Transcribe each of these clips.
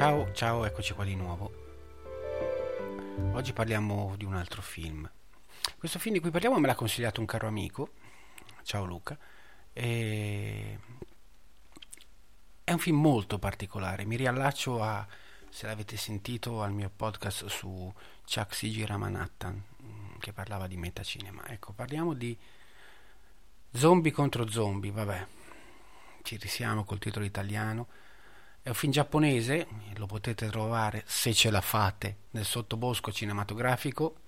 Ciao, ciao, eccoci qua di nuovo. Oggi parliamo di un altro film. Questo film di cui parliamo me l'ha consigliato un caro amico. Ciao Luca. E... È un film molto particolare. Mi riallaccio a, se l'avete sentito, al mio podcast su Chuck Sigi Ramanathan che parlava di metacinema. Ecco, parliamo di zombie contro zombie, vabbè. Ci risiamo col titolo italiano un film giapponese, lo potete trovare se ce la fate nel sottobosco cinematografico,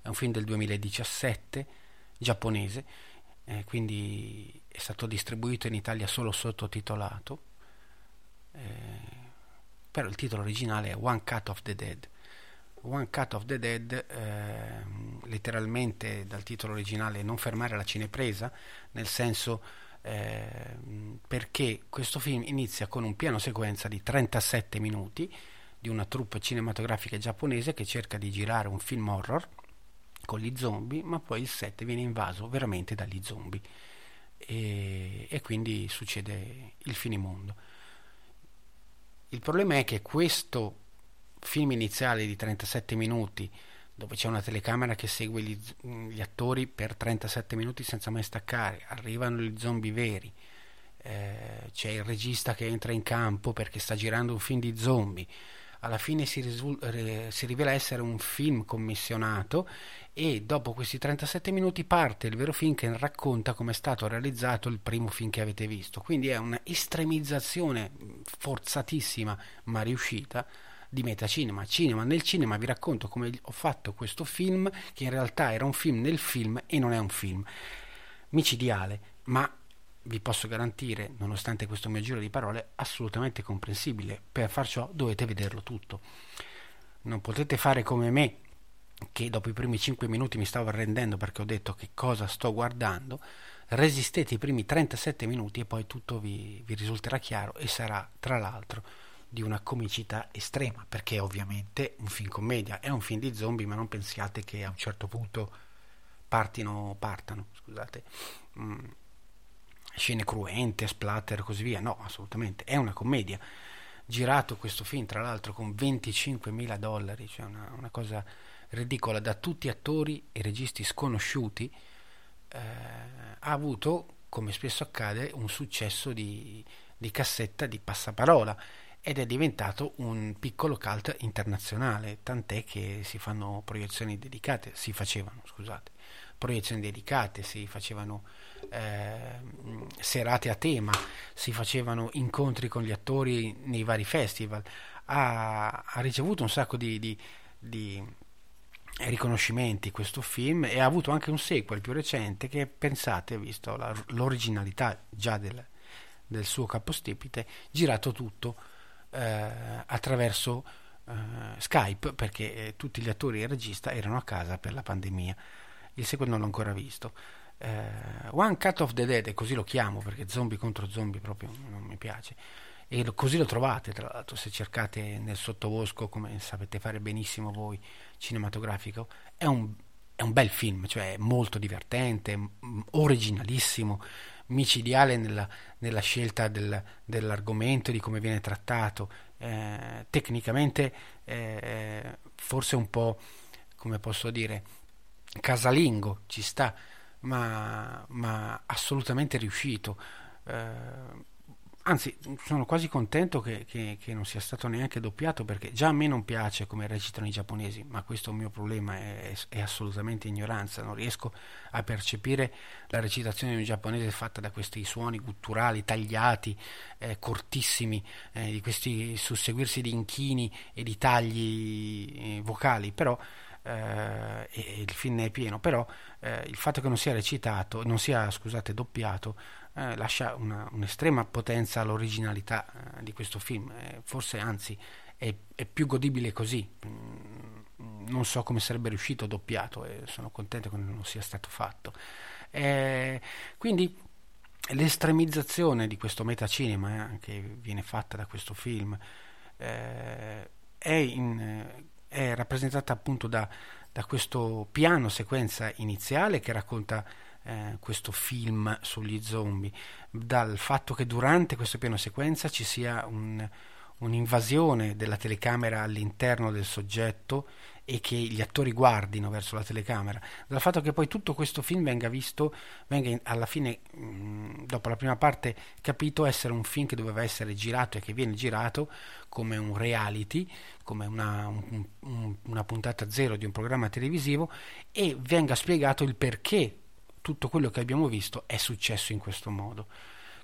è un film del 2017, giapponese, eh, quindi è stato distribuito in Italia solo sottotitolato, eh, però il titolo originale è One Cut of the Dead. One Cut of the Dead, eh, letteralmente dal titolo originale non fermare la cinepresa, nel senso eh, perché questo film inizia con un piano sequenza di 37 minuti di una troupe cinematografica giapponese che cerca di girare un film horror con gli zombie, ma poi il set viene invaso veramente dagli zombie e, e quindi succede il finimondo. Il problema è che questo film iniziale di 37 minuti dove c'è una telecamera che segue gli, gli, attori per 37 minuti senza mai staccare, arrivano gli zombie veri, eh, c'è il regista che entra in campo perché sta girando un film di zombie, alla fine si, risul- re- si rivela essere un film commissionato e dopo questi 37 minuti parte il vero film che racconta come è stato realizzato il primo film che avete visto, quindi è una estremizzazione forzatissima ma riuscita di metacinema, cinema nel cinema, vi racconto come ho fatto questo film che in realtà era un film nel film e non è un film micidiale, ma vi posso garantire, nonostante questo mio giro di parole, assolutamente comprensibile. Per far ciò dovete vederlo tutto. Non potete fare come me, che dopo i primi 5 minuti mi stavo arrendendo perché ho detto che cosa sto guardando. Resistete i primi 37 minuti e poi tutto vi, vi risulterà chiaro e sarà, tra l'altro, di una comicità estrema, perché ovviamente un film commedia è un film di zombie, ma non pensiate che a un certo punto partino, partano, scusate, mm, scene cruente, splatter e così via, no, assolutamente, è una commedia. Girato questo film, tra l'altro, con 25 mila dollari, cioè una, una, cosa ridicola, da tutti attori e registi sconosciuti, eh, ha avuto, come spesso accade, un successo di, di cassetta di passaparola ed è diventato un piccolo cult internazionale, tant'è che si fanno proiezioni dedicate, si facevano, scusate, proiezioni dedicate, si facevano eh, serate a tema, si facevano incontri con gli attori nei vari festival, ha, ha ricevuto un sacco di, di, di riconoscimenti questo film e ha avuto anche un sequel più recente che pensate, visto la, l'originalità già del, del suo capostipite, girato tutto attraverso eh, Skype perché eh, tutti gli attori e il regista erano a casa per la pandemia. Il sequel non l'ho ancora visto. One Cut of the Dead, così lo chiamo perché zombie contro zombie proprio non mi piace. E così lo trovate, tra l'altro, se cercate nel sottobosco, come sapete fare benissimo voi, cinematografico. È un, è un bel film, cioè molto divertente, originalissimo micidiale nella, nella scelta del, dell'argomento, di come viene trattato, eh, tecnicamente eh, forse un po', come posso dire, casalingo, ci sta, ma, ma assolutamente riuscito. Eh, anzi, sono quasi contento che, che, che, non sia stato neanche doppiato perché già a me non piace come recitano i giapponesi, ma questo è un mio problema, è, è assolutamente ignoranza, non riesco a percepire la recitazione di un giapponese fatta da questi suoni gutturali tagliati, eh, cortissimi, eh, di questi susseguirsi di inchini e di tagli eh, vocali, però eh, il film è pieno, però eh, il fatto che non sia recitato, non sia scusate, doppiato, eh, lascia una, un'estrema potenza all'originalità eh, di questo film, eh, forse anzi è, è, più godibile così. Mm, non so come sarebbe riuscito doppiato e sono contento che non sia stato fatto. Eh, quindi l'estremizzazione di questo metacinema eh, che viene fatta da questo film è, in, è rappresentata appunto da, da questo piano sequenza iniziale che racconta eh, questo film sugli zombie, dal fatto che durante questo piano sequenza ci sia un, un'invasione della telecamera all'interno del soggetto e che gli attori guardino verso la telecamera, dal fatto che poi tutto questo film venga visto, venga alla fine, mm, dopo la prima parte, capito essere un film che doveva essere girato e che viene girato come un reality, come una, un, un, una puntata zero di un programma televisivo e venga spiegato il perché tutto quello che abbiamo visto è successo in questo modo.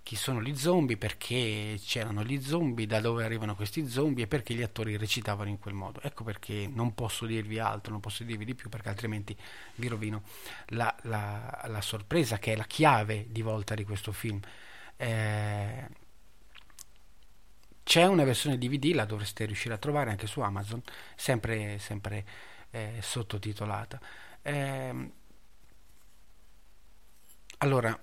Chi sono gli zombie, perché c'erano gli zombie, da dove arrivano questi zombie e perché gli attori recitavano in quel modo. Ecco perché non posso dirvi altro, non posso dirvi di più perché altrimenti vi rovino la, la, la sorpresa che è la chiave di volta di questo film. Eh, c'è una versione DVD, la dovreste riuscire a trovare anche su Amazon, sempre, sempre eh, sottotitolata. Eh, allora,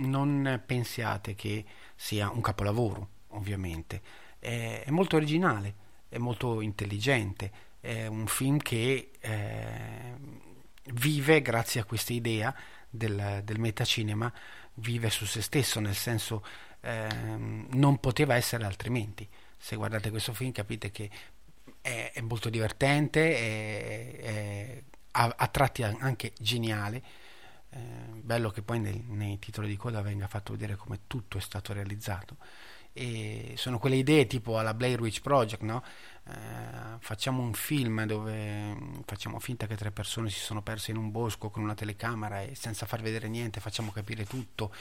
non pensiate che sia un capolavoro, ovviamente. È, è molto originale, è molto intelligente, è un film che eh, vive grazie a questa idea del, del, metacinema, vive su se stesso, nel senso eh, non poteva essere altrimenti. Se guardate questo film capite che è, è molto divertente, è, a, a tratti anche geniale eh, bello che poi nei, nei, titoli di coda venga fatto vedere come tutto è stato realizzato e sono quelle idee tipo alla Blair Witch Project no? eh, facciamo un film dove mm, facciamo finta che tre persone si sono perse in un bosco con una telecamera e senza far vedere niente facciamo capire tutto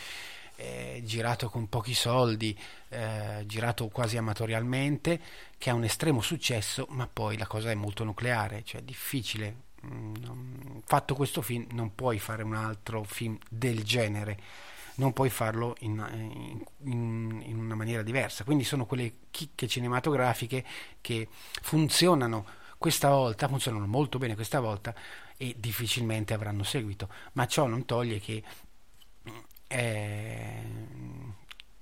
eh, girato con pochi soldi eh, girato quasi amatorialmente che ha un estremo successo ma poi la cosa è molto nucleare cioè è difficile fatto questo film non puoi fare un altro film del genere non puoi farlo in, in, in, una maniera diversa. Quindi sono quelle chicche cinematografiche che funzionano questa volta funzionano molto bene questa volta e difficilmente avranno seguito. Ma ciò non toglie che eh,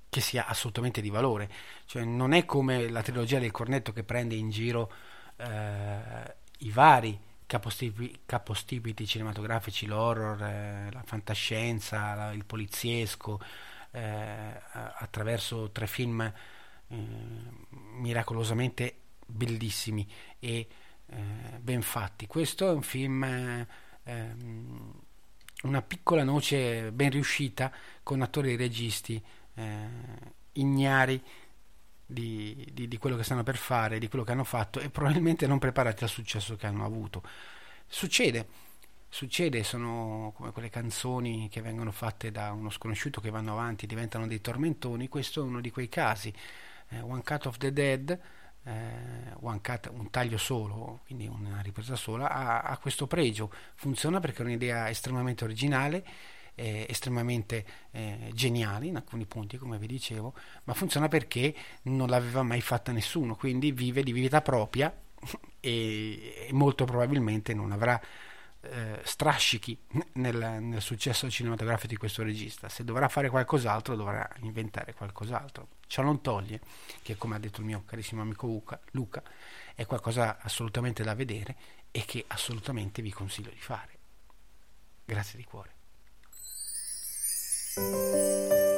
che sia assolutamente di valore. Cioè non è come la trilogia del cornetto che prende in giro eh, i vari capostipiti, capostipiti cinematografici, l'horror, eh, la fantascienza, la, il poliziesco, eh, attraverso tre film eh, miracolosamente bellissimi e eh, ben fatti. Questo è un film, ehm, una piccola noce ben riuscita con attori e registi eh, ignari di, di, di, quello che stanno per fare, di quello che hanno fatto e probabilmente non preparati al successo che hanno avuto. Succede, succede, sono come quelle canzoni che vengono fatte da uno sconosciuto che vanno avanti, diventano dei tormentoni, questo è uno di quei casi. Eh, One Cut of the Dead, eh, cut, un taglio solo, quindi una ripresa sola, ha, ha questo pregio, funziona perché è un'idea estremamente originale eh, estremamente eh, geniali in alcuni punti, come vi dicevo, ma funziona perché non l'aveva mai fatta nessuno, quindi vive di vita propria e, e molto probabilmente non avrà eh, strascichi nel, nel, successo cinematografico di questo regista. Se dovrà fare qualcos'altro, dovrà inventare qualcos'altro. Ciò non toglie che, come ha detto il mio carissimo amico Luca, Luca è qualcosa assolutamente da vedere e che assolutamente vi consiglio di fare. Grazie di cuore. 嗯。